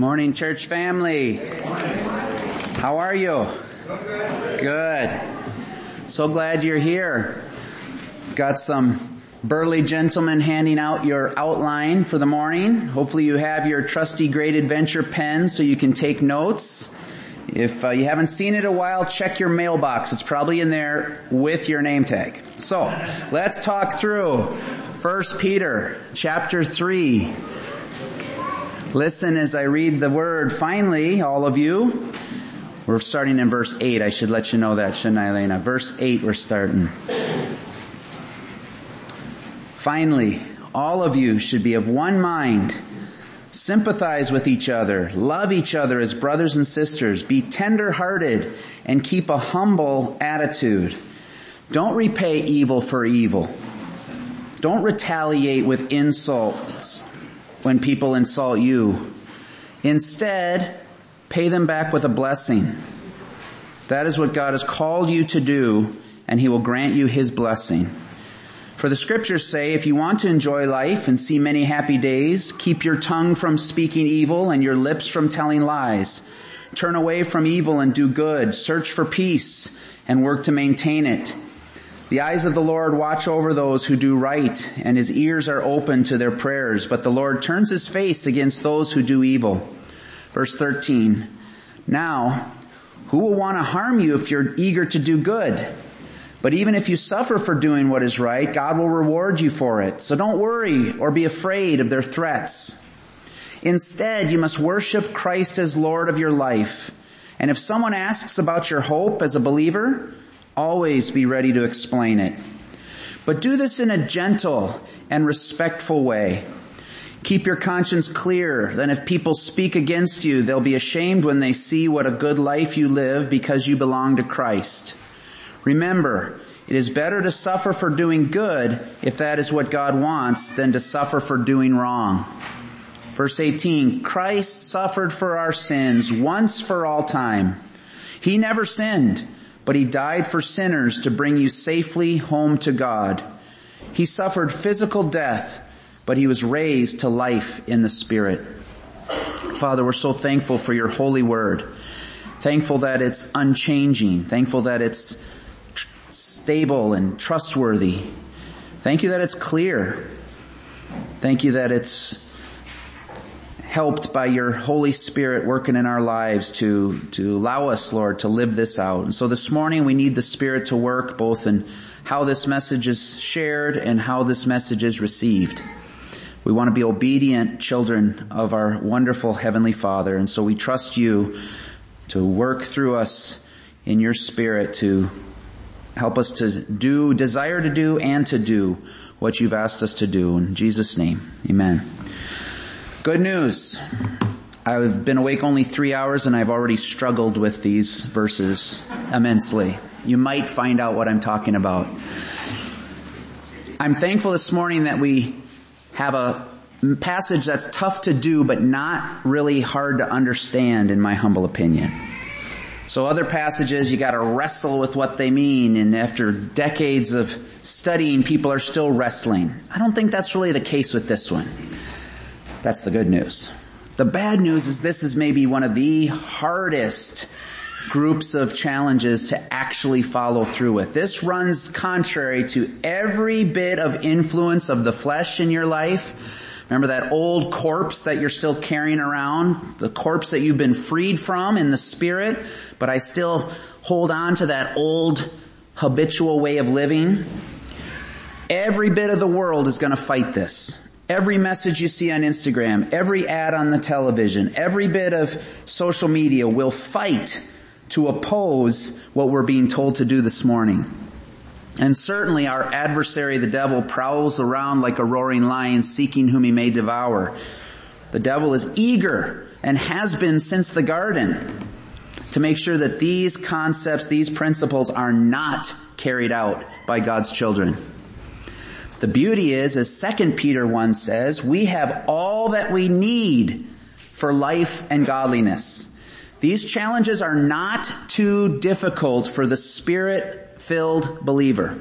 Morning, church family. How are you? Good. So glad you're here. Got some burly gentlemen handing out your outline for the morning. Hopefully you have your trusty great adventure pen so you can take notes. If uh, you haven't seen it a while, check your mailbox. It's probably in there with your name tag. So, let's talk through 1 Peter chapter 3 Listen as I read the word. Finally, all of you, we're starting in verse 8. I should let you know that, shouldn't I, Elena? Verse 8 we're starting. Finally, all of you should be of one mind. Sympathize with each other. Love each other as brothers and sisters. Be tender hearted and keep a humble attitude. Don't repay evil for evil. Don't retaliate with insults when people insult you. Instead, pay them back with a blessing. That is what God has called you to do and He will grant you His blessing. For the scriptures say, if you want to enjoy life and see many happy days, keep your tongue from speaking evil and your lips from telling lies. Turn away from evil and do good. Search for peace and work to maintain it. The eyes of the Lord watch over those who do right, and his ears are open to their prayers, but the Lord turns his face against those who do evil. Verse 13. Now, who will want to harm you if you're eager to do good? But even if you suffer for doing what is right, God will reward you for it. So don't worry or be afraid of their threats. Instead, you must worship Christ as Lord of your life. And if someone asks about your hope as a believer, Always be ready to explain it. But do this in a gentle and respectful way. Keep your conscience clear, then if people speak against you, they'll be ashamed when they see what a good life you live because you belong to Christ. Remember, it is better to suffer for doing good if that is what God wants than to suffer for doing wrong. Verse 18, Christ suffered for our sins once for all time. He never sinned but he died for sinners to bring you safely home to God. He suffered physical death, but he was raised to life in the Spirit. Father, we're so thankful for your holy word. Thankful that it's unchanging. Thankful that it's tr- stable and trustworthy. Thank you that it's clear. Thank you that it's helped by your Holy Spirit working in our lives to, to allow us, Lord, to live this out. And so this morning we need the Spirit to work both in how this message is shared and how this message is received. We want to be obedient children of our wonderful Heavenly Father. And so we trust you to work through us in your Spirit to help us to do, desire to do, and to do what you've asked us to do. In Jesus' name, amen. Good news. I've been awake only three hours and I've already struggled with these verses immensely. You might find out what I'm talking about. I'm thankful this morning that we have a passage that's tough to do but not really hard to understand in my humble opinion. So other passages you gotta wrestle with what they mean and after decades of studying people are still wrestling. I don't think that's really the case with this one. That's the good news. The bad news is this is maybe one of the hardest groups of challenges to actually follow through with. This runs contrary to every bit of influence of the flesh in your life. Remember that old corpse that you're still carrying around? The corpse that you've been freed from in the spirit, but I still hold on to that old habitual way of living. Every bit of the world is gonna fight this. Every message you see on Instagram, every ad on the television, every bit of social media will fight to oppose what we're being told to do this morning. And certainly our adversary, the devil, prowls around like a roaring lion seeking whom he may devour. The devil is eager and has been since the garden to make sure that these concepts, these principles are not carried out by God's children. The beauty is, as 2 Peter 1 says, we have all that we need for life and godliness. These challenges are not too difficult for the spirit-filled believer.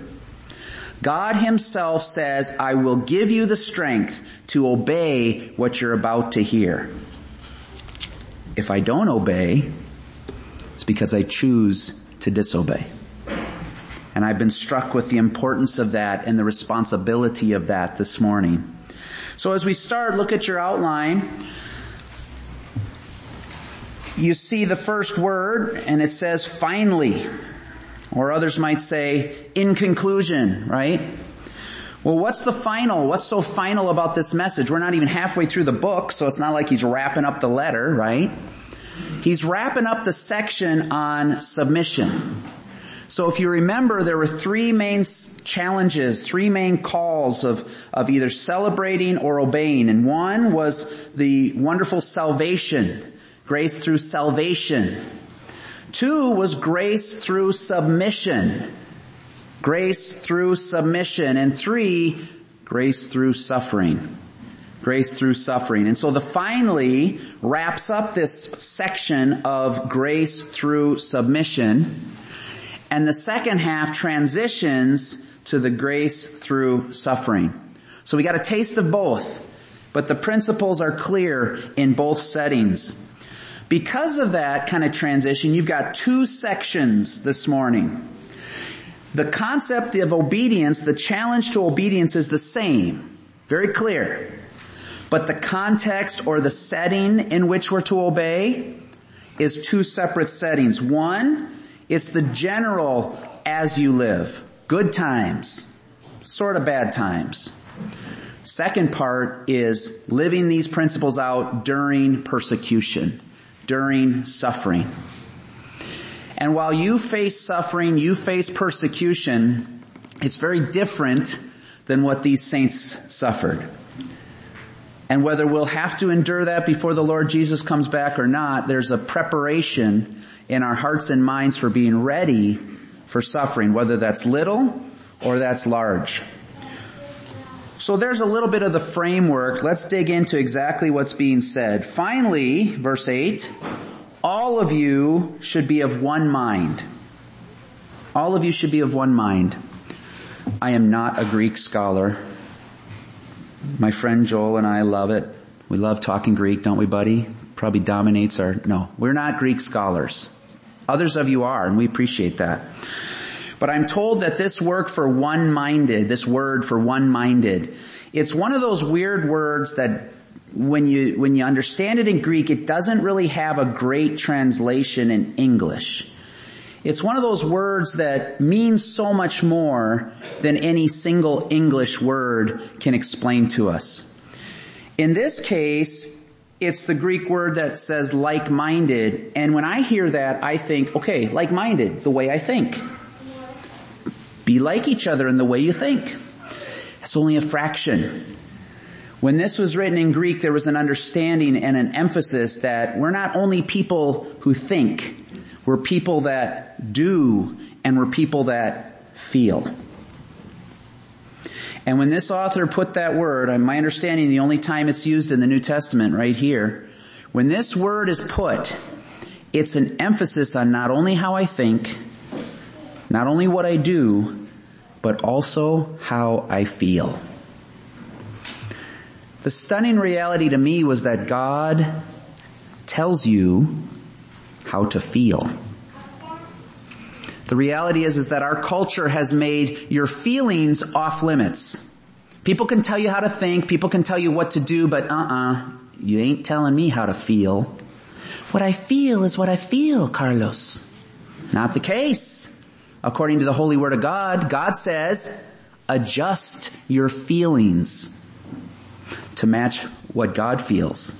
God himself says, I will give you the strength to obey what you're about to hear. If I don't obey, it's because I choose to disobey. And I've been struck with the importance of that and the responsibility of that this morning. So as we start, look at your outline. You see the first word and it says finally, or others might say in conclusion, right? Well, what's the final? What's so final about this message? We're not even halfway through the book, so it's not like he's wrapping up the letter, right? He's wrapping up the section on submission. So if you remember, there were three main challenges, three main calls of, of either celebrating or obeying. And one was the wonderful salvation, grace through salvation. Two was grace through submission, grace through submission. And three, grace through suffering grace through suffering. And so the finally wraps up this section of grace through submission and the second half transitions to the grace through suffering. So we got a taste of both, but the principles are clear in both settings. Because of that kind of transition, you've got two sections this morning. The concept of obedience, the challenge to obedience is the same. Very clear. But the context or the setting in which we're to obey is two separate settings. One it's the general as you live. Good times, sort of bad times. Second part is living these principles out during persecution, during suffering. And while you face suffering, you face persecution, it's very different than what these saints suffered. And whether we'll have to endure that before the Lord Jesus comes back or not, there's a preparation in our hearts and minds for being ready for suffering, whether that's little or that's large. So there's a little bit of the framework. Let's dig into exactly what's being said. Finally, verse 8, all of you should be of one mind. All of you should be of one mind. I am not a Greek scholar. My friend Joel and I love it. We love talking Greek, don't we buddy? Probably dominates our, no, we're not Greek scholars. Others of you are, and we appreciate that. But I'm told that this work for one-minded, this word for one-minded, it's one of those weird words that when you, when you understand it in Greek, it doesn't really have a great translation in English. It's one of those words that means so much more than any single English word can explain to us. In this case, it's the Greek word that says like-minded. And when I hear that, I think, okay, like-minded, the way I think. Be like each other in the way you think. It's only a fraction. When this was written in Greek, there was an understanding and an emphasis that we're not only people who think, we're people that do, and we're people that feel. And when this author put that word, my understanding the only time it's used in the New Testament right here, when this word is put, it's an emphasis on not only how I think, not only what I do, but also how I feel. The stunning reality to me was that God tells you how to feel. The reality is, is that our culture has made your feelings off limits. People can tell you how to think, people can tell you what to do, but uh-uh, you ain't telling me how to feel. What I feel is what I feel, Carlos. Not the case. According to the holy word of God, God says, adjust your feelings to match what God feels.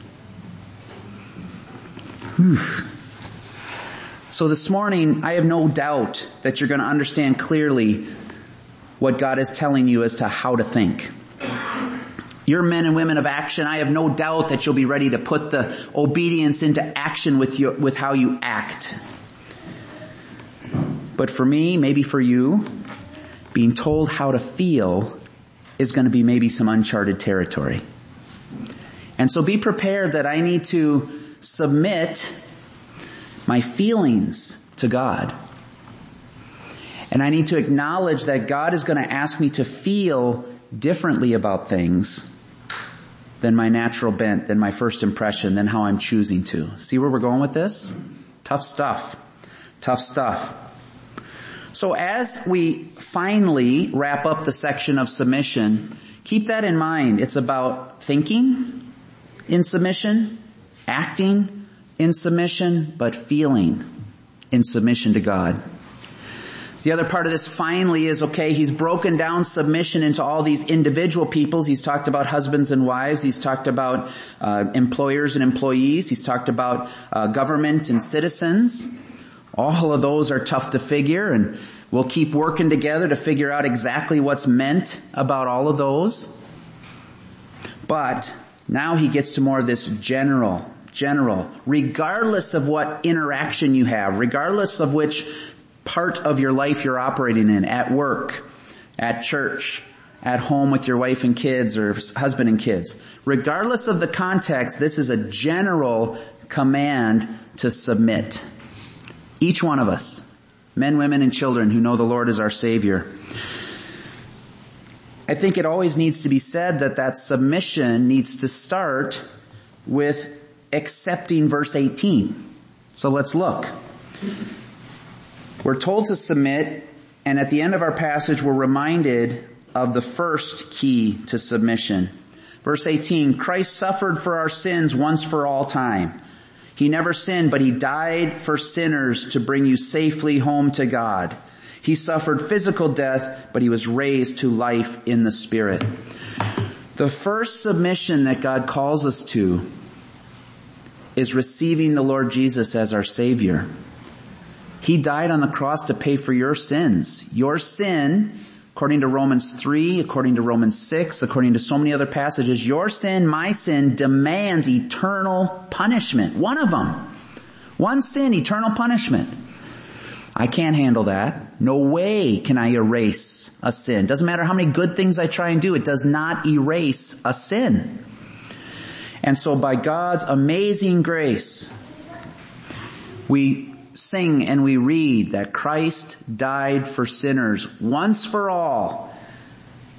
Whew. So this morning, I have no doubt that you're going to understand clearly what God is telling you as to how to think. You're men and women of action. I have no doubt that you'll be ready to put the obedience into action with your, with how you act. But for me, maybe for you, being told how to feel is going to be maybe some uncharted territory. And so be prepared that I need to submit my feelings to God. And I need to acknowledge that God is going to ask me to feel differently about things than my natural bent, than my first impression, than how I'm choosing to. See where we're going with this? Tough stuff. Tough stuff. So as we finally wrap up the section of submission, keep that in mind. It's about thinking in submission, acting in submission, but feeling in submission to God. The other part of this finally is, okay, he's broken down submission into all these individual peoples. He's talked about husbands and wives. He's talked about uh, employers and employees. He's talked about uh, government and citizens. All of those are tough to figure and we'll keep working together to figure out exactly what's meant about all of those. But now he gets to more of this general, general, regardless of what interaction you have, regardless of which part of your life you're operating in, at work, at church, at home with your wife and kids or husband and kids. Regardless of the context, this is a general command to submit. Each one of us, men, women, and children who know the Lord is our Savior. I think it always needs to be said that that submission needs to start with accepting verse 18. So let's look. We're told to submit, and at the end of our passage we're reminded of the first key to submission. Verse 18, Christ suffered for our sins once for all time. He never sinned, but he died for sinners to bring you safely home to God. He suffered physical death, but he was raised to life in the Spirit. The first submission that God calls us to is receiving the Lord Jesus as our Savior. He died on the cross to pay for your sins. Your sin, according to Romans 3, according to Romans 6, according to so many other passages, your sin, my sin demands eternal punishment. One of them. One sin, eternal punishment. I can't handle that. No way can I erase a sin. Doesn't matter how many good things I try and do, it does not erase a sin. And so by God's amazing grace, we sing and we read that Christ died for sinners once for all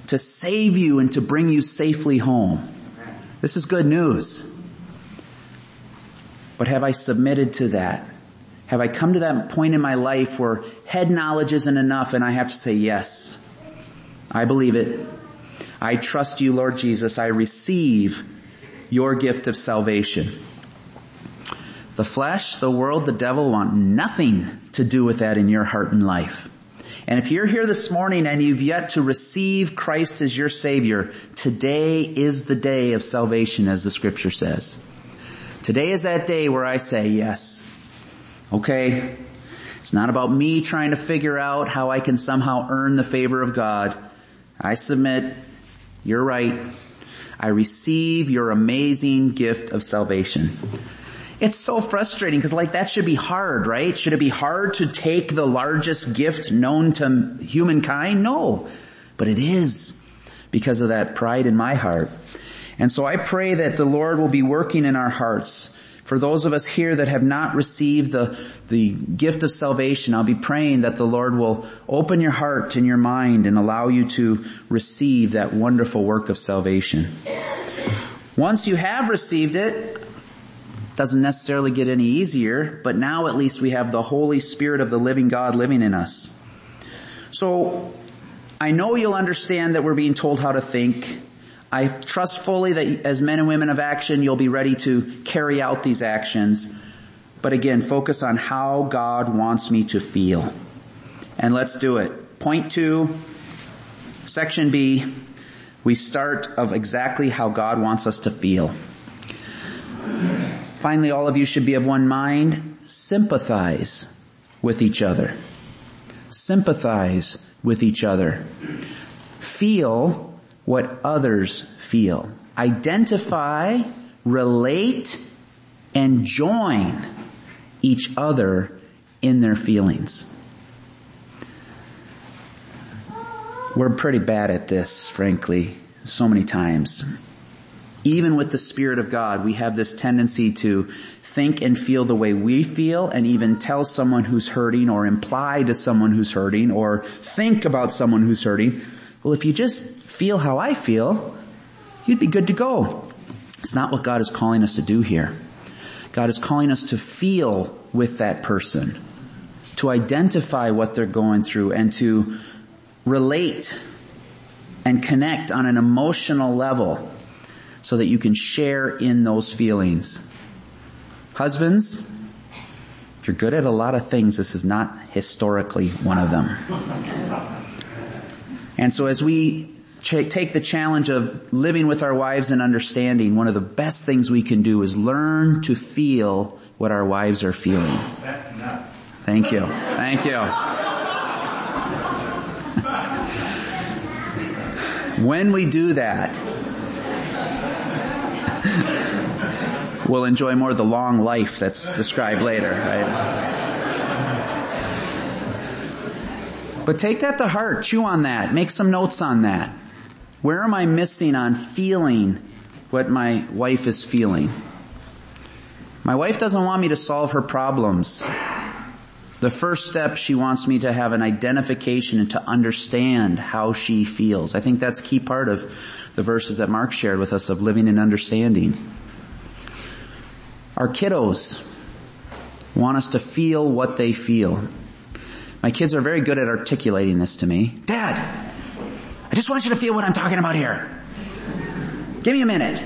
to save you and to bring you safely home. This is good news. But have I submitted to that? Have I come to that point in my life where head knowledge isn't enough and I have to say, yes, I believe it. I trust you, Lord Jesus. I receive your gift of salvation. The flesh, the world, the devil want nothing to do with that in your heart and life. And if you're here this morning and you've yet to receive Christ as your Savior, today is the day of salvation as the scripture says. Today is that day where I say yes. Okay? It's not about me trying to figure out how I can somehow earn the favor of God. I submit. You're right. I receive your amazing gift of salvation. It's so frustrating because like that should be hard, right? Should it be hard to take the largest gift known to humankind? No. But it is because of that pride in my heart. And so I pray that the Lord will be working in our hearts. For those of us here that have not received the, the gift of salvation, I'll be praying that the Lord will open your heart and your mind and allow you to receive that wonderful work of salvation. Once you have received it, doesn't necessarily get any easier, but now at least we have the Holy Spirit of the living God living in us. So, I know you'll understand that we're being told how to think. I trust fully that as men and women of action, you'll be ready to carry out these actions. But again, focus on how God wants me to feel. And let's do it. Point two, section B, we start of exactly how God wants us to feel. Finally, all of you should be of one mind. Sympathize with each other. Sympathize with each other. Feel what others feel. Identify, relate, and join each other in their feelings. We're pretty bad at this, frankly, so many times even with the Spirit of God, we have this tendency to think and feel the way we feel and even tell someone who's hurting or imply to someone who's hurting or think about someone who's hurting, well if you just feel how I feel, you'd be good to go. It's not what God is calling us to do here. God is calling us to feel with that person, to identify what they're going through and to relate and connect on an emotional level so that you can share in those feelings. Husbands, if you're good at a lot of things, this is not historically one of them. And so as we take the challenge of living with our wives and understanding, one of the best things we can do is learn to feel what our wives are feeling. That's nuts. Thank you. Thank you. When we do that, we'll enjoy more of the long life that's described later, right? But take that to heart, chew on that, make some notes on that. Where am I missing on feeling what my wife is feeling? My wife doesn't want me to solve her problems. The first step, she wants me to have an identification and to understand how she feels. I think that's a key part of the verses that Mark shared with us of living in understanding. Our kiddos want us to feel what they feel. My kids are very good at articulating this to me. Dad, I just want you to feel what I'm talking about here. Give me a minute.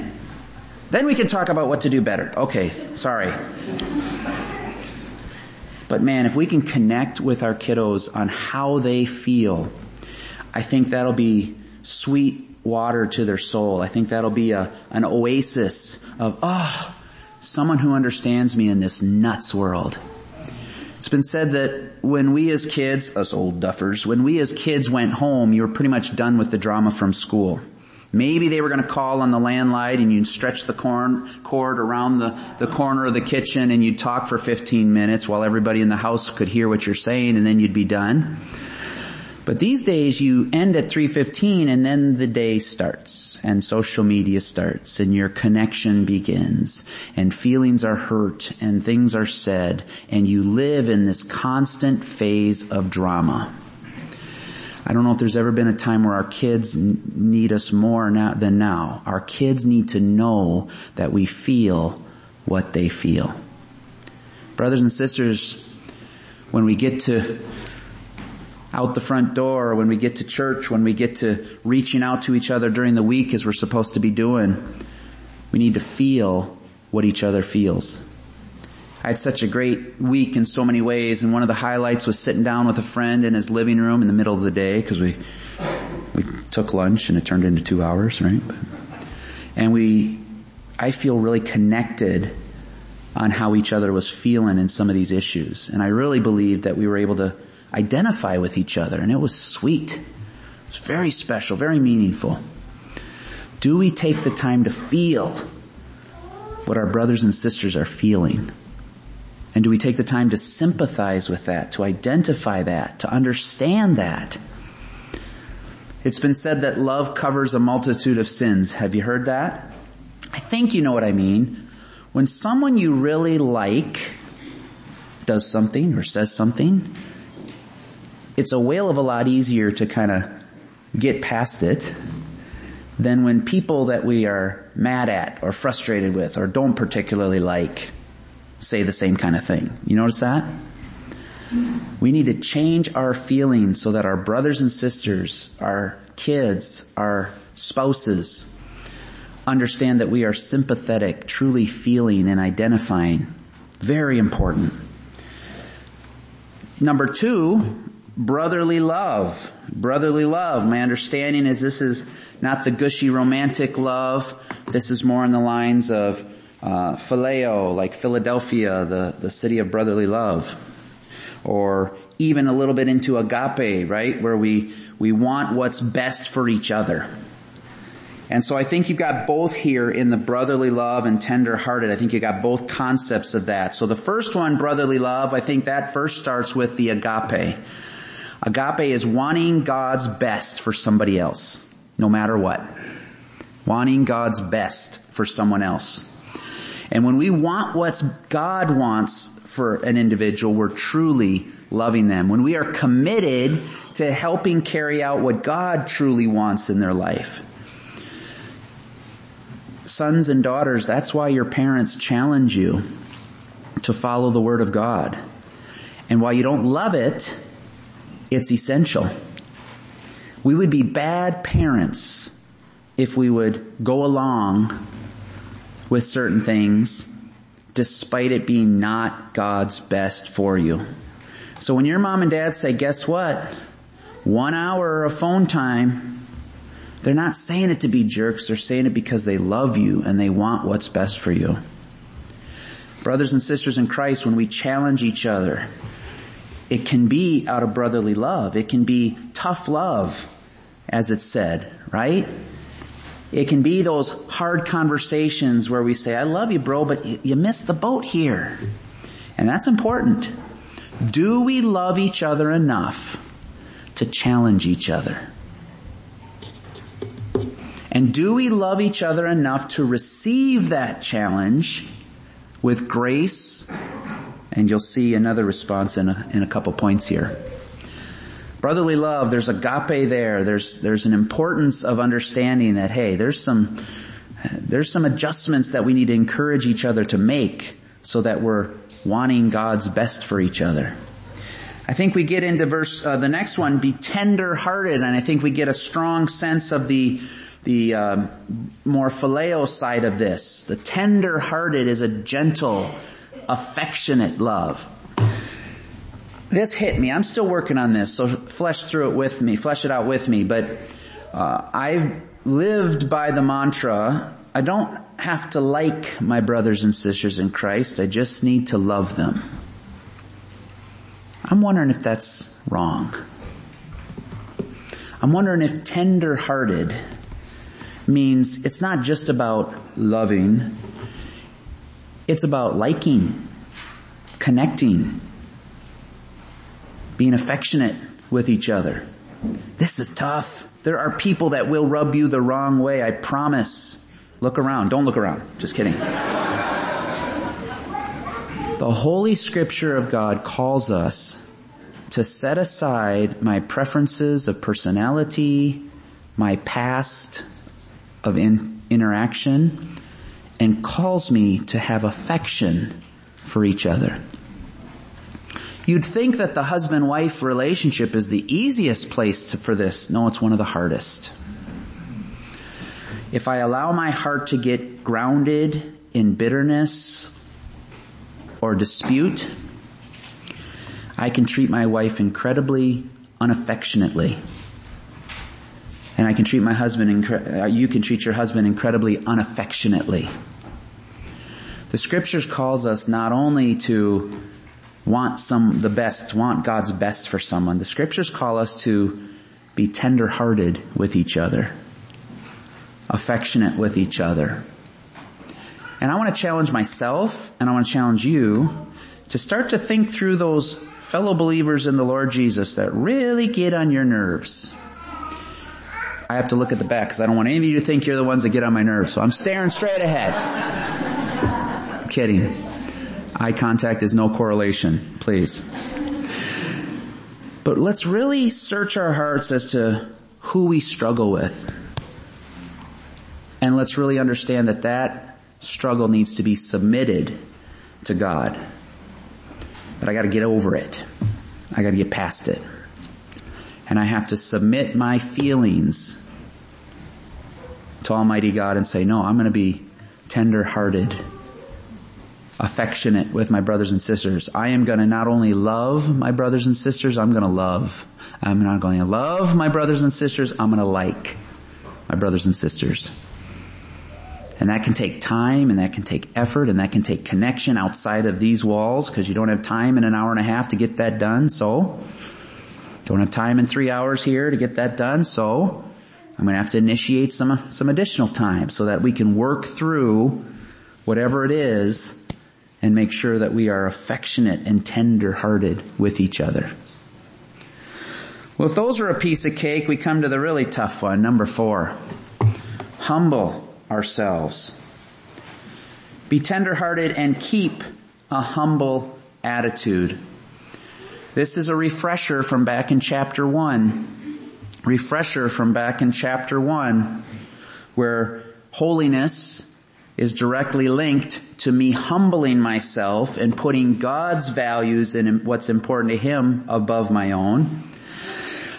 Then we can talk about what to do better. Okay, sorry. But man, if we can connect with our kiddos on how they feel, I think that'll be sweet water to their soul. I think that'll be a, an oasis of, oh, someone who understands me in this nuts world. It's been said that when we as kids, us old duffers, when we as kids went home, you were pretty much done with the drama from school. Maybe they were going to call on the landline and you'd stretch the corn, cord around the, the corner of the kitchen and you'd talk for 15 minutes while everybody in the house could hear what you're saying and then you'd be done. But these days you end at 3.15 and then the day starts and social media starts and your connection begins and feelings are hurt and things are said and you live in this constant phase of drama. I don't know if there's ever been a time where our kids need us more now than now. Our kids need to know that we feel what they feel. Brothers and sisters, when we get to out the front door, when we get to church, when we get to reaching out to each other during the week as we're supposed to be doing. We need to feel what each other feels. I had such a great week in so many ways and one of the highlights was sitting down with a friend in his living room in the middle of the day because we, we took lunch and it turned into two hours, right? And we, I feel really connected on how each other was feeling in some of these issues. And I really believe that we were able to identify with each other and it was sweet. It was very special, very meaningful. Do we take the time to feel what our brothers and sisters are feeling? And do we take the time to sympathize with that, to identify that, to understand that? It's been said that love covers a multitude of sins. Have you heard that? I think you know what I mean. When someone you really like does something or says something, it's a whale of a lot easier to kind of get past it than when people that we are mad at or frustrated with or don't particularly like say the same kind of thing. You notice that? We need to change our feelings so that our brothers and sisters, our kids, our spouses understand that we are sympathetic, truly feeling and identifying. Very important. Number two, brotherly love. Brotherly love. My understanding is this is not the gushy romantic love. This is more in the lines of uh, phileo, like Philadelphia, the, the city of brotherly love. Or even a little bit into agape, right? Where we, we want what's best for each other. And so I think you've got both here in the brotherly love and tender hearted. I think you got both concepts of that. So the first one, brotherly love, I think that first starts with the agape. Agape is wanting God's best for somebody else, no matter what. Wanting God's best for someone else. And when we want what God wants for an individual, we're truly loving them. When we are committed to helping carry out what God truly wants in their life. Sons and daughters, that's why your parents challenge you to follow the Word of God. And while you don't love it, it's essential. We would be bad parents if we would go along with certain things despite it being not God's best for you. So when your mom and dad say, guess what? One hour of phone time, they're not saying it to be jerks, they're saying it because they love you and they want what's best for you. Brothers and sisters in Christ, when we challenge each other, it can be out of brotherly love. It can be tough love, as it's said, right? It can be those hard conversations where we say, I love you bro, but you, you missed the boat here. And that's important. Do we love each other enough to challenge each other? And do we love each other enough to receive that challenge with grace? And you'll see another response in a, in a couple points here. Brotherly love, there's agape there. There's, there's an importance of understanding that, hey, there's some, there's some adjustments that we need to encourage each other to make so that we're wanting God's best for each other. I think we get into verse, uh, the next one, be tender hearted, and I think we get a strong sense of the, the uh, more phileo side of this. The tender hearted is a gentle, affectionate love this hit me. I'm still working on this, so flesh through it with me, flesh it out with me. But uh, I've lived by the mantra: I don't have to like my brothers and sisters in Christ. I just need to love them. I'm wondering if that's wrong. I'm wondering if tender-hearted means it's not just about loving. It's about liking, connecting, being affectionate with each other. This is tough. There are people that will rub you the wrong way, I promise. Look around. Don't look around. Just kidding. the Holy Scripture of God calls us to set aside my preferences of personality, my past of in- interaction, and calls me to have affection for each other. You'd think that the husband-wife relationship is the easiest place to, for this. No, it's one of the hardest. If I allow my heart to get grounded in bitterness or dispute, I can treat my wife incredibly unaffectionately. And I can treat my husband, uh, you can treat your husband incredibly unaffectionately. The scriptures calls us not only to want some, the best, want God's best for someone. The scriptures call us to be tender-hearted with each other, affectionate with each other. And I want to challenge myself and I want to challenge you to start to think through those fellow believers in the Lord Jesus that really get on your nerves. I have to look at the back because I don't want any of you to think you're the ones that get on my nerves. So I'm staring straight ahead. I'm kidding. Eye contact is no correlation, please. But let's really search our hearts as to who we struggle with. And let's really understand that that struggle needs to be submitted to God. But I gotta get over it. I gotta get past it. And I have to submit my feelings to Almighty God and say, no, I'm gonna be tender hearted affectionate with my brothers and sisters. I am going to not only love my brothers and sisters, I'm going to love. I'm not going to love my brothers and sisters, I'm going to like my brothers and sisters. And that can take time and that can take effort and that can take connection outside of these walls because you don't have time in an hour and a half to get that done. So don't have time in three hours here to get that done. So I'm to have to initiate some, some additional time so that we can work through whatever it is and make sure that we are affectionate and tender hearted with each other. Well, if those are a piece of cake, we come to the really tough one, number four. Humble ourselves. Be tenderhearted and keep a humble attitude. This is a refresher from back in chapter one. Refresher from back in chapter one where holiness is directly linked to me humbling myself and putting God's values and what's important to Him above my own.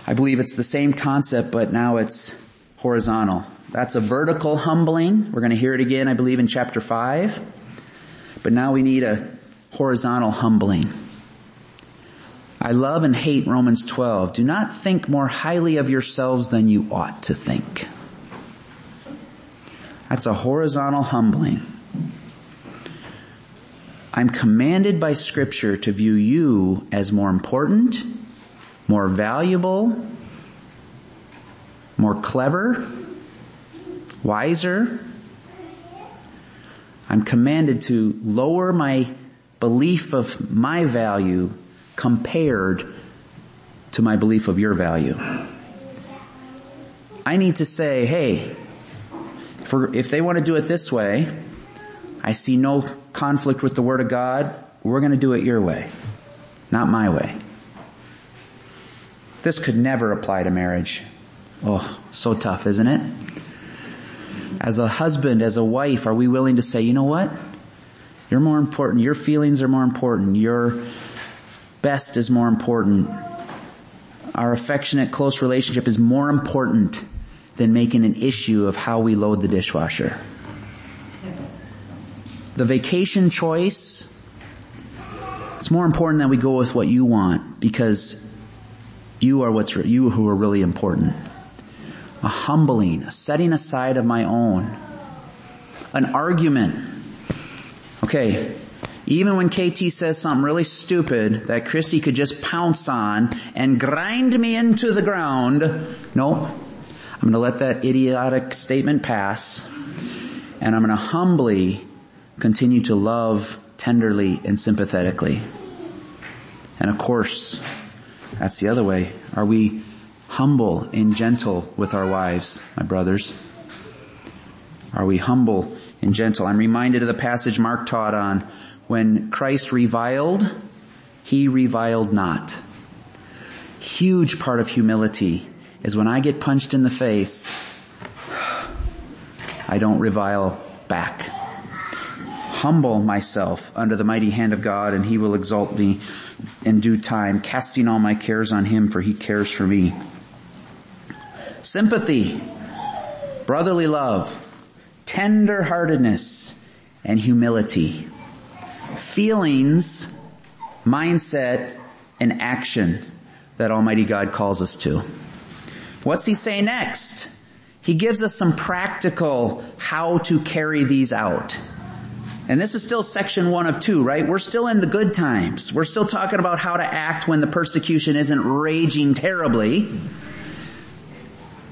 I believe it's the same concept, but now it's horizontal. That's a vertical humbling. We're going to hear it again, I believe, in chapter 5. But now we need a horizontal humbling. I love and hate Romans 12. Do not think more highly of yourselves than you ought to think. That's a horizontal humbling. I'm commanded by scripture to view you as more important, more valuable, more clever, wiser. I'm commanded to lower my belief of my value compared to my belief of your value. I need to say, hey, for, if they want to do it this way, I see no conflict with the Word of God. We're going to do it your way, not my way. This could never apply to marriage. Oh, so tough, isn't it? As a husband, as a wife, are we willing to say, you know what? You're more important. Your feelings are more important. Your best is more important. Our affectionate, close relationship is more important than making an issue of how we load the dishwasher. The vacation choice, it's more important that we go with what you want because you are what's, you who are really important. A humbling, a setting aside of my own. An argument. Okay, even when KT says something really stupid that Christy could just pounce on and grind me into the ground, no, I'm to let that idiotic statement pass and I'm to humbly continue to love tenderly and sympathetically. And of course, that's the other way. Are we humble and gentle with our wives, my brothers? Are we humble and gentle? I'm reminded of the passage Mark taught on when Christ reviled, he reviled not. Huge part of humility is when I get punched in the face, I don't revile back. Humble myself under the mighty hand of God and he will exalt me in due time, casting all my cares on him for he cares for me. Sympathy, brotherly love, tender heartedness, and humility. Feelings, mindset, and action that Almighty God calls us to. What's he say next? He gives us some practical how to carry these out. And this is still section one of two, right? We're still in the good times. We're still talking about how to act when the persecution isn't raging terribly.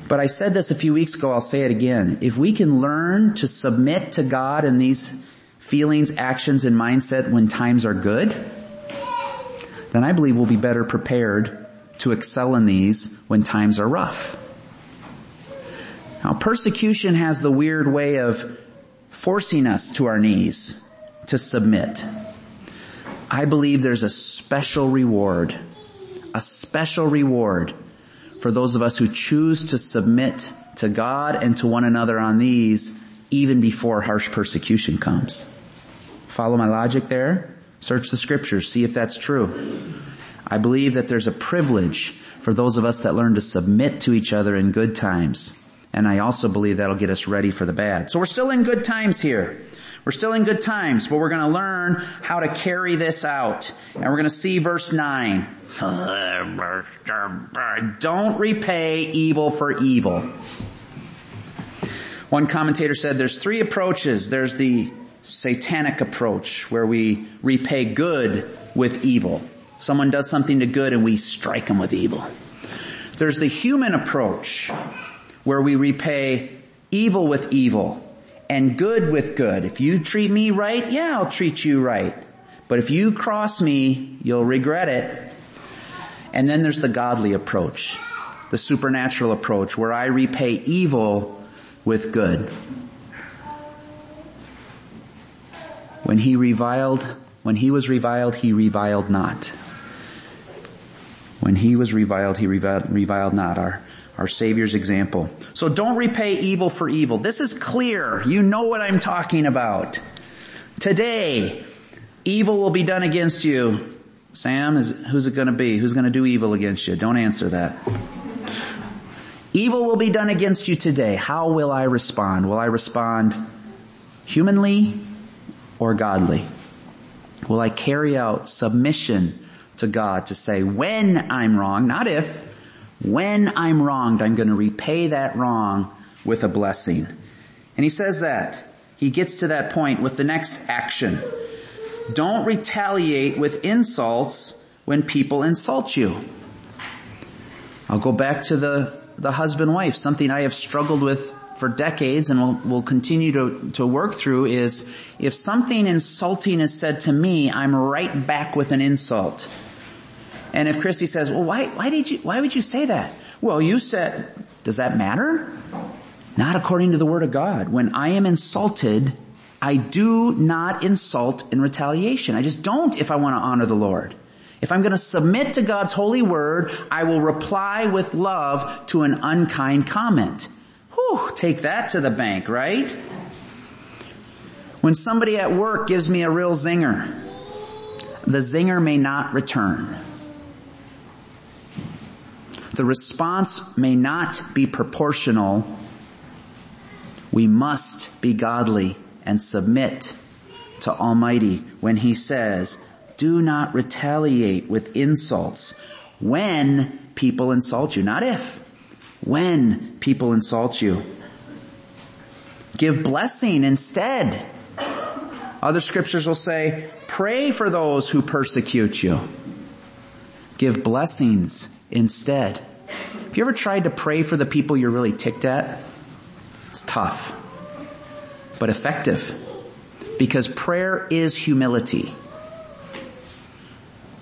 But I said this a few weeks ago, I'll say it again. If we can learn to submit to God in these feelings, actions, and mindset when times are good, then I believe we'll be better prepared to excel in these when times are rough. Now persecution has the weird way of forcing us to our knees to submit. I believe there's a special reward, a special reward for those of us who choose to submit to God and to one another on these even before harsh persecution comes. Follow my logic there? Search the scriptures, see if that's true. I believe that there's a privilege for those of us that learn to submit to each other in good times. And I also believe that'll get us ready for the bad. So we're still in good times here. We're still in good times, but we're going to learn how to carry this out. And we're going to see verse 9. Don't repay evil for evil. One commentator said there's three approaches. There's the satanic approach where we repay good with evil. Someone does something to good and we strike them with evil. There's the human approach where we repay evil with evil and good with good. If you treat me right, yeah, I'll treat you right. But if you cross me, you'll regret it. And then there's the godly approach, the supernatural approach where I repay evil with good. When he reviled, when he was reviled, he reviled not. When he was reviled, he reviled, reviled not. Our our Savior's example. So don't repay evil for evil. This is clear. You know what I'm talking about. Today, evil will be done against you. Sam, is, who's it gonna be? Who's gonna do evil against you? Don't answer that. Evil will be done against you today. How will I respond? Will I respond humanly or godly? Will I carry out submission to God to say when I'm wrong, not if, when I'm wronged, I'm going to repay that wrong with a blessing. And he says that. He gets to that point with the next action. Don't retaliate with insults when people insult you. I'll go back to the, the husband-wife, something I have struggled with for decades and will, will continue to, to work through is if something insulting is said to me, I'm right back with an insult. And if Christy says, well, why, why did you, why would you say that? Well, you said, does that matter? Not according to the word of God. When I am insulted, I do not insult in retaliation. I just don't if I want to honor the Lord. If I'm going to submit to God's holy word, I will reply with love to an unkind comment. Whew, take that to the bank, right? When somebody at work gives me a real zinger, the zinger may not return. The response may not be proportional. We must be godly and submit to Almighty when He says, do not retaliate with insults when people insult you, not if, when people insult you. Give blessing instead. Other scriptures will say, pray for those who persecute you. Give blessings instead. Have you ever tried to pray for the people you're really ticked at? It's tough, but effective because prayer is humility.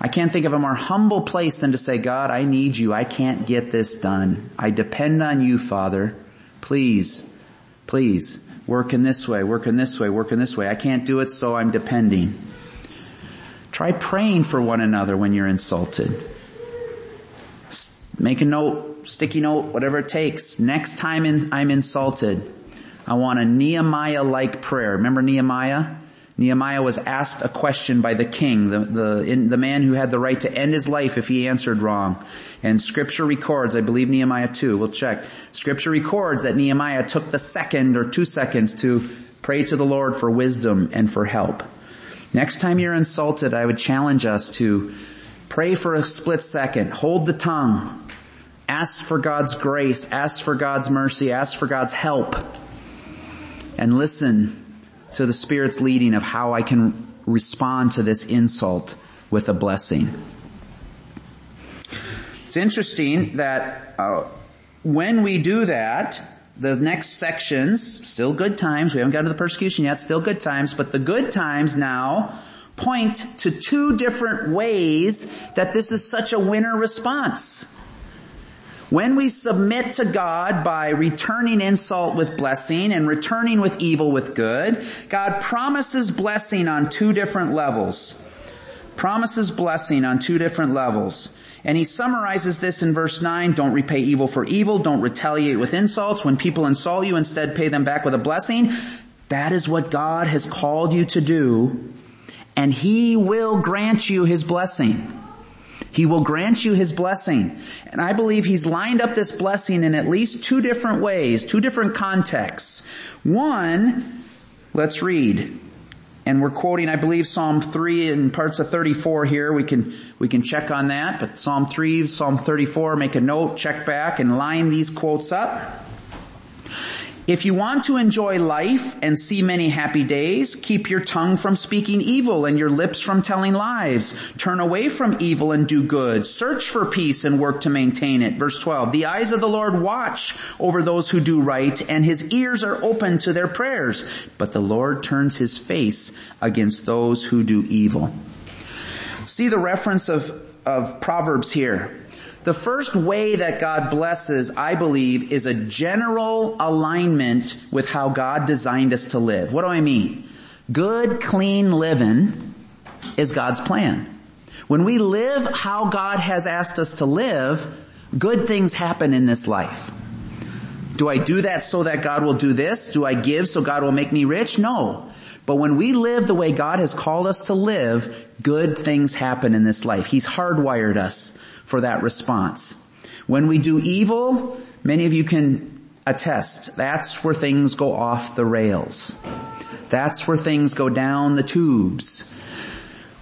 I can't think of a more humble place than to say, God, I need you. I can't get this done. I depend on you, Father. Please, please work in this way, work in this way, work in this way. I can't do it, so I'm depending. Try praying for one another when you're insulted. Make a note, sticky note, whatever it takes. Next time I'm insulted, I want a Nehemiah-like prayer. Remember Nehemiah? Nehemiah was asked a question by the king, the, the, in, the man who had the right to end his life if he answered wrong. And scripture records, I believe Nehemiah 2, we'll check. Scripture records that Nehemiah took the second or two seconds to pray to the Lord for wisdom and for help. Next time you're insulted, I would challenge us to pray for a split second, hold the tongue, Ask for God's grace, ask for God's mercy, ask for God's help, and listen to the Spirit's leading of how I can respond to this insult with a blessing. It's interesting that uh, when we do that, the next sections, still good times, we haven't gotten to the persecution yet, still good times, but the good times now point to two different ways that this is such a winner response. When we submit to God by returning insult with blessing and returning with evil with good, God promises blessing on two different levels. Promises blessing on two different levels. And he summarizes this in verse 9, don't repay evil for evil, don't retaliate with insults. When people insult you, instead pay them back with a blessing. That is what God has called you to do, and he will grant you his blessing. He will grant you his blessing. And I believe he's lined up this blessing in at least two different ways, two different contexts. One, let's read. And we're quoting, I believe, Psalm 3 and parts of 34 here. We can, we can check on that, but Psalm 3, Psalm 34, make a note, check back and line these quotes up. If you want to enjoy life and see many happy days, keep your tongue from speaking evil and your lips from telling lies. Turn away from evil and do good. Search for peace and work to maintain it. Verse 12, the eyes of the Lord watch over those who do right and his ears are open to their prayers, but the Lord turns his face against those who do evil. See the reference of, of Proverbs here. The first way that God blesses, I believe, is a general alignment with how God designed us to live. What do I mean? Good, clean living is God's plan. When we live how God has asked us to live, Good things happen in this life. Do I do that so that God will do this? Do I give so God will make me rich? No. But when we live the way God has called us to live, good things happen in this life. He's hardwired us for that response. When we do evil, many of you can attest, that's where things go off the rails. That's where things go down the tubes.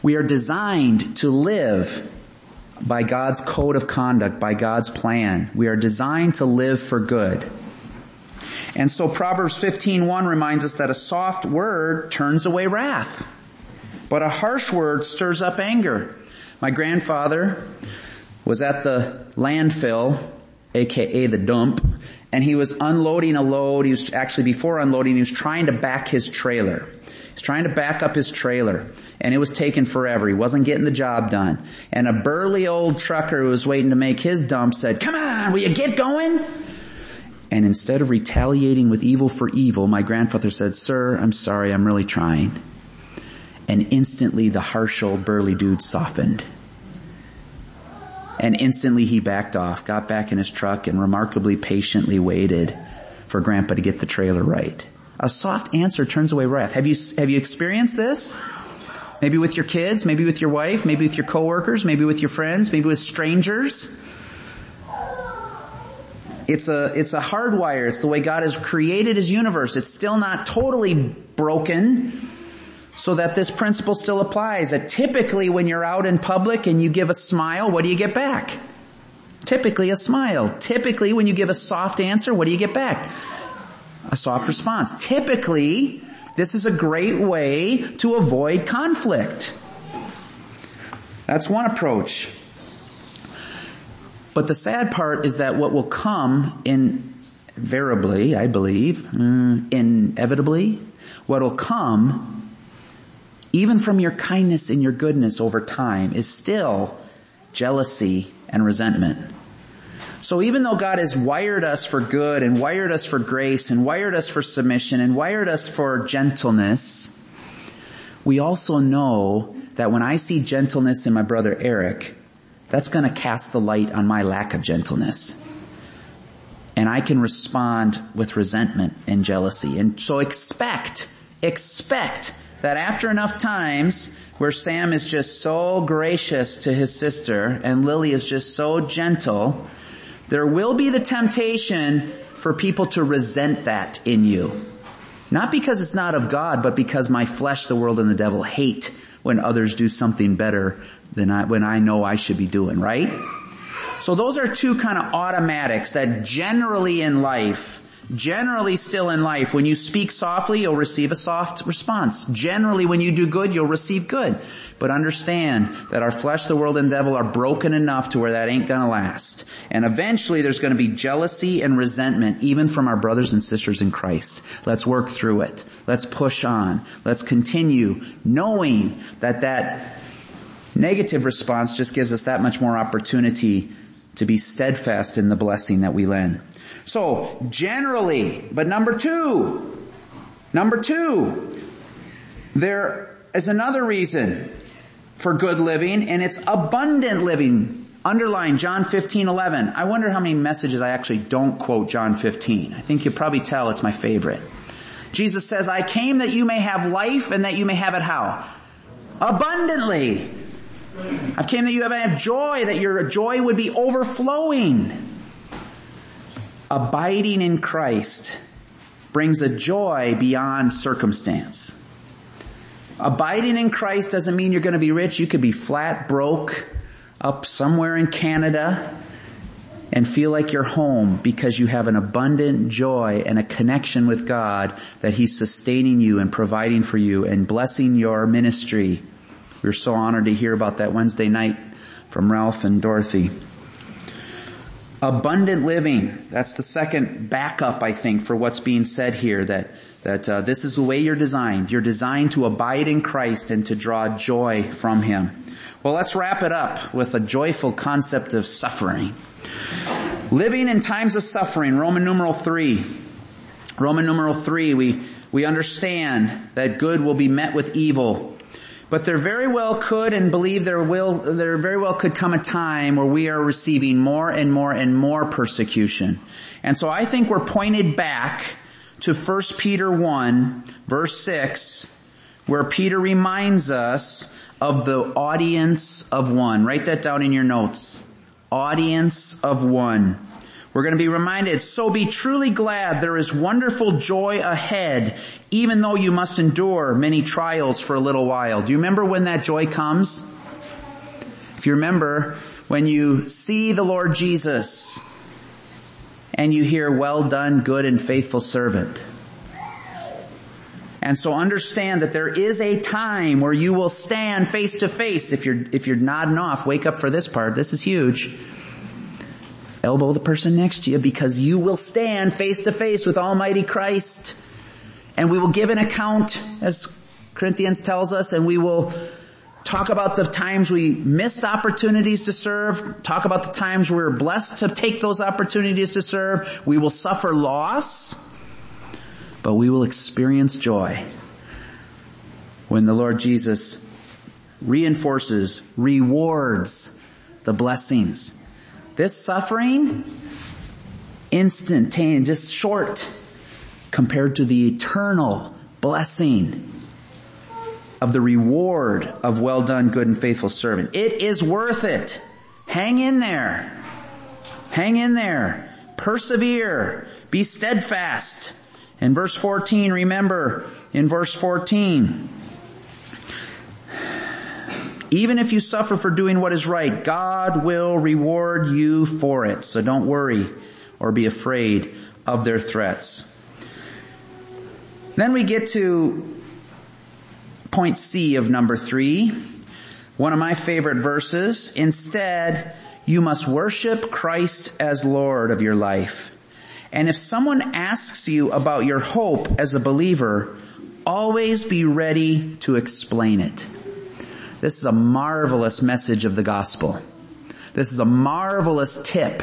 We are designed to live by God's code of conduct, by God's plan. We are designed to live for good. And so Proverbs 15:1 reminds us that a soft word turns away wrath, but a harsh word stirs up anger. My grandfather was at the landfill, aka the dump, and he was unloading a load. He was actually before unloading, he was trying to back his trailer. He's trying to back up his trailer and it was taking forever. He wasn't getting the job done. And a burly old trucker who was waiting to make his dump said, come on, will you get going? And instead of retaliating with evil for evil, my grandfather said, sir, I'm sorry, I'm really trying. And instantly the harsh old burly dude softened. And instantly he backed off, got back in his truck and remarkably patiently waited for grandpa to get the trailer right. A soft answer turns away wrath. Have you, have you experienced this? Maybe with your kids, maybe with your wife, maybe with your coworkers, maybe with your friends, maybe with strangers. It's a, it's a hardwire. It's the way God has created His universe. It's still not totally broken so that this principle still applies that typically when you're out in public and you give a smile, what do you get back? Typically a smile. Typically when you give a soft answer, what do you get back? A soft response. Typically, this is a great way to avoid conflict. That's one approach. But the sad part is that what will come invariably, I believe, mm, inevitably, what will come even from your kindness and your goodness over time is still jealousy and resentment. So even though God has wired us for good and wired us for grace and wired us for submission and wired us for gentleness, we also know that when I see gentleness in my brother Eric, that's going to cast the light on my lack of gentleness. And I can respond with resentment and jealousy. And so expect, expect that after enough times where Sam is just so gracious to his sister and Lily is just so gentle, there will be the temptation for people to resent that in you. Not because it's not of God, but because my flesh, the world, and the devil hate when others do something better than I, when I know I should be doing, right? So those are two kind of automatics that generally in life Generally still in life, when you speak softly, you'll receive a soft response. Generally when you do good, you'll receive good. But understand that our flesh, the world, and devil are broken enough to where that ain't gonna last. And eventually there's gonna be jealousy and resentment even from our brothers and sisters in Christ. Let's work through it. Let's push on. Let's continue knowing that that negative response just gives us that much more opportunity to be steadfast in the blessing that we lend. So generally, but number two, number two, there is another reason for good living and it's abundant living. Underline John 15, 11. I wonder how many messages I actually don't quote John 15. I think you'll probably tell it's my favorite. Jesus says, I came that you may have life and that you may have it how? Abundantly. I've came that you have joy, that your joy would be overflowing abiding in Christ brings a joy beyond circumstance. Abiding in Christ doesn't mean you're going to be rich. You could be flat broke up somewhere in Canada and feel like you're home because you have an abundant joy and a connection with God that He's sustaining you and providing for you and blessing your ministry. We are so honored to hear about that Wednesday night from Ralph and Dorothy. Abundant living. That's the second backup, I think, for what's being said here. That that uh, this is the way you're designed. You're designed to abide in Christ and to draw joy from Him. Well, let's wrap it up with a joyful concept of suffering. Living in times of suffering. Roman numeral three. Roman numeral three. We we understand that good will be met with evil. But there very well could and believe there will, there very well could come a time where we are receiving more and more and more persecution. And so I think we're pointed back to 1 Peter 1 verse 6 where Peter reminds us of the audience of one. Write that down in your notes. Audience of one. We're going to be reminded, so be truly glad there is wonderful joy ahead, even though you must endure many trials for a little while. Do you remember when that joy comes? If you remember, when you see the Lord Jesus and you hear, well done, good and faithful servant. And so understand that there is a time where you will stand face to face. If you're, if you're nodding off, wake up for this part. This is huge elbow the person next to you because you will stand face to face with Almighty Christ. And we will give an account, as Corinthians tells us, and we will talk about the times we missed opportunities to serve, talk about the times we we're blessed to take those opportunities to serve. We will suffer loss, but we will experience joy when the Lord Jesus reinforces, rewards the blessings this suffering, instantaneous, just short compared to the eternal blessing of the reward of well done, good and faithful servant. It is worth it. Hang in there. Hang in there. Persevere. Be steadfast. In verse 14, remember, in verse 14, even if you suffer for doing what is right, God will reward you for it. So don't worry or be afraid of their threats. Then we get to point C of number three. One of my favorite verses. Instead, you must worship Christ as Lord of your life. And if someone asks you about your hope as a believer, always be ready to explain it. This is a marvelous message of the gospel. This is a marvelous tip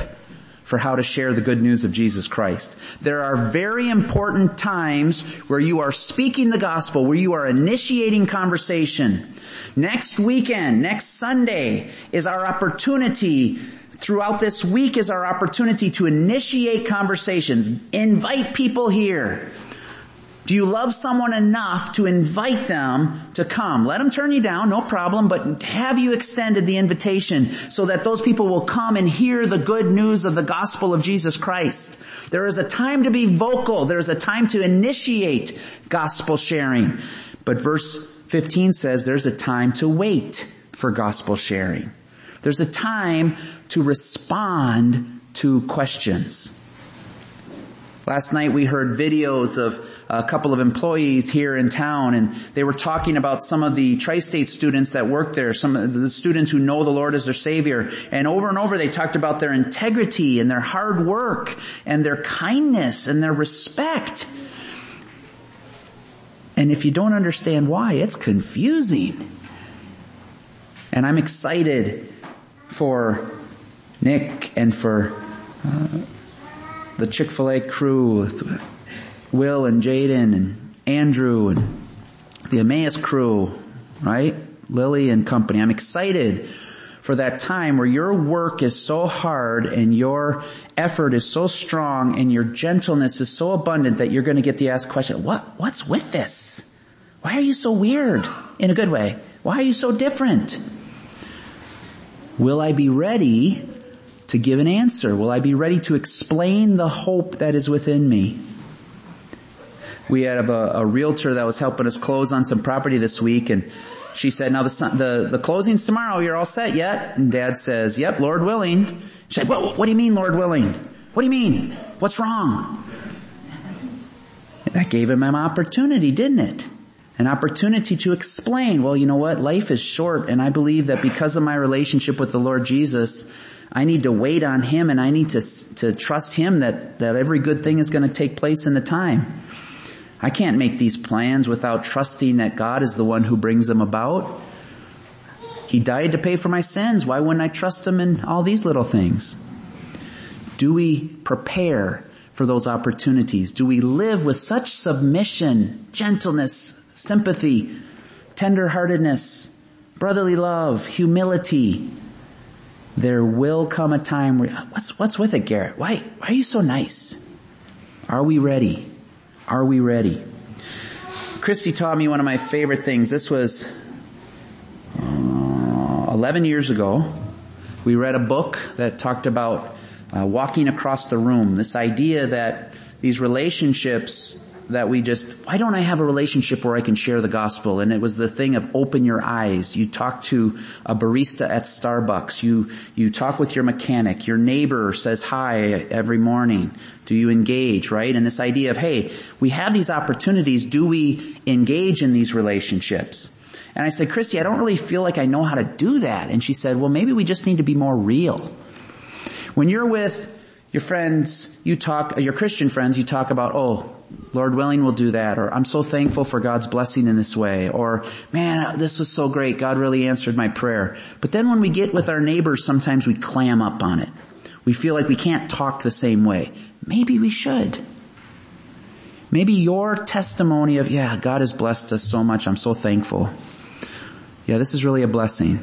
for how to share the good news of Jesus Christ. There are very important times where you are speaking the gospel, where you are initiating conversation. Next weekend, next Sunday is our opportunity throughout this week is our opportunity to initiate conversations, invite people here. Do you love someone enough to invite them to come? Let them turn you down, no problem, but have you extended the invitation so that those people will come and hear the good news of the gospel of Jesus Christ? There is a time to be vocal. There is a time to initiate gospel sharing. But verse 15 says there's a time to wait for gospel sharing. There's a time to respond to questions. Last night we heard videos of a couple of employees here in town and they were talking about some of the tri-state students that work there, some of the students who know the Lord as their Savior. And over and over they talked about their integrity and their hard work and their kindness and their respect. And if you don't understand why, it's confusing. And I'm excited for Nick and for uh, the Chick-fil-A crew Will and Jaden and Andrew and the Emmaus crew, right? Lily and company. I'm excited for that time where your work is so hard and your effort is so strong and your gentleness is so abundant that you're going to get the asked question, what, what's with this? Why are you so weird in a good way? Why are you so different? Will I be ready to give an answer? Will I be ready to explain the hope that is within me? We have a, a realtor that was helping us close on some property this week and she said, now the, the, the closing's tomorrow, you're all set yet? And dad says, yep, Lord willing. She said, what, what do you mean Lord willing? What do you mean? What's wrong? That gave him an opportunity, didn't it? An opportunity to explain, well, you know what? Life is short and I believe that because of my relationship with the Lord Jesus, I need to wait on Him and I need to, to trust Him that, that every good thing is going to take place in the time. I can't make these plans without trusting that God is the one who brings them about. He died to pay for my sins. Why wouldn't I trust Him in all these little things? Do we prepare for those opportunities? Do we live with such submission, gentleness, sympathy, tenderheartedness, brotherly love, humility, there will come a time where, what's, what's with it, Garrett? Why, why are you so nice? Are we ready? Are we ready? Christy taught me one of my favorite things. This was uh, 11 years ago. We read a book that talked about uh, walking across the room. This idea that these relationships that we just, why don't I have a relationship where I can share the gospel? And it was the thing of open your eyes. You talk to a barista at Starbucks. You, you talk with your mechanic. Your neighbor says hi every morning. Do you engage, right? And this idea of, hey, we have these opportunities. Do we engage in these relationships? And I said, Christy, I don't really feel like I know how to do that. And she said, well, maybe we just need to be more real. When you're with your friends, you talk, your Christian friends, you talk about, oh, Lord willing, we'll do that. Or I'm so thankful for God's blessing in this way. Or man, this was so great. God really answered my prayer. But then when we get with our neighbors, sometimes we clam up on it. We feel like we can't talk the same way. Maybe we should. Maybe your testimony of, yeah, God has blessed us so much. I'm so thankful. Yeah, this is really a blessing.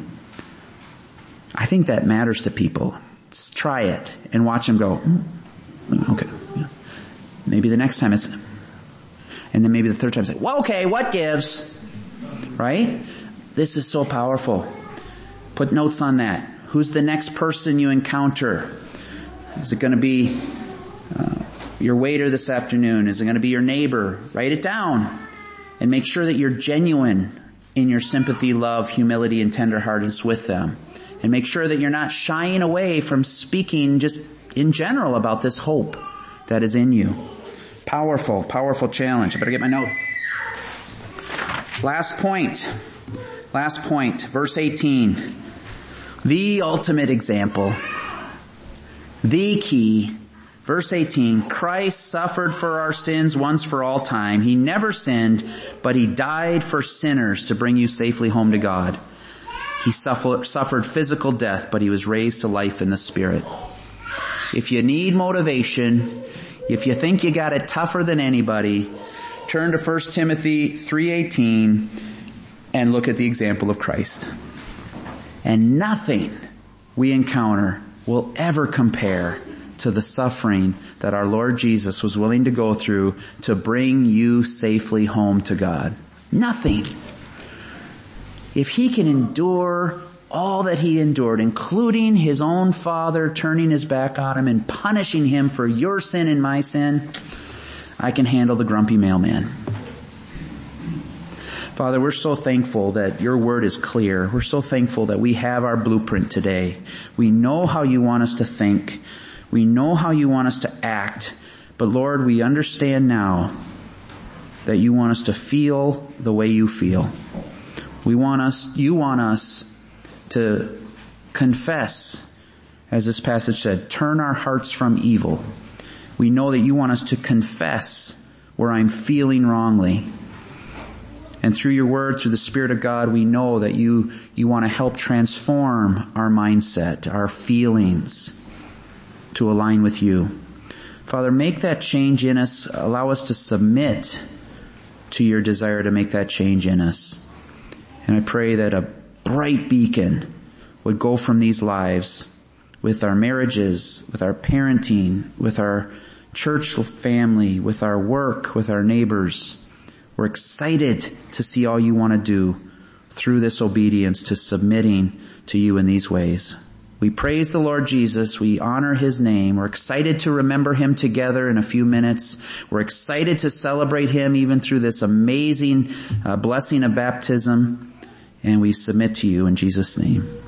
I think that matters to people. Just try it and watch them go, mm, okay. Maybe the next time it's, and then maybe the third time it's like, well, okay, what gives? Right? This is so powerful. Put notes on that. Who's the next person you encounter? Is it going to be uh, your waiter this afternoon? Is it going to be your neighbor? Write it down and make sure that you're genuine in your sympathy, love, humility, and tenderheartedness with them. And make sure that you're not shying away from speaking just in general about this hope that is in you. Powerful, powerful challenge. I better get my notes. Last point. Last point. Verse 18. The ultimate example. The key. Verse 18, Christ suffered for our sins once for all time. He never sinned, but he died for sinners to bring you safely home to God. He suffered physical death, but he was raised to life in the spirit. If you need motivation, if you think you got it tougher than anybody, turn to 1 Timothy 3.18 and look at the example of Christ. And nothing we encounter will ever compare to the suffering that our Lord Jesus was willing to go through to bring you safely home to God. Nothing. If he can endure all that he endured, including his own father turning his back on him and punishing him for your sin and my sin, I can handle the grumpy mailman. Father, we're so thankful that your word is clear. We're so thankful that we have our blueprint today. We know how you want us to think. We know how you want us to act. But Lord, we understand now that you want us to feel the way you feel. We want us, you want us to confess, as this passage said, turn our hearts from evil. We know that you want us to confess where I'm feeling wrongly. And through your word, through the Spirit of God, we know that you, you want to help transform our mindset, our feelings to align with you. Father, make that change in us. Allow us to submit to your desire to make that change in us. And I pray that a bright beacon would go from these lives with our marriages, with our parenting, with our church family, with our work, with our neighbors. We're excited to see all you want to do through this obedience to submitting to you in these ways. We praise the Lord Jesus. We honor His name. We're excited to remember Him together in a few minutes. We're excited to celebrate Him even through this amazing uh, blessing of baptism and we submit to you in Jesus' name.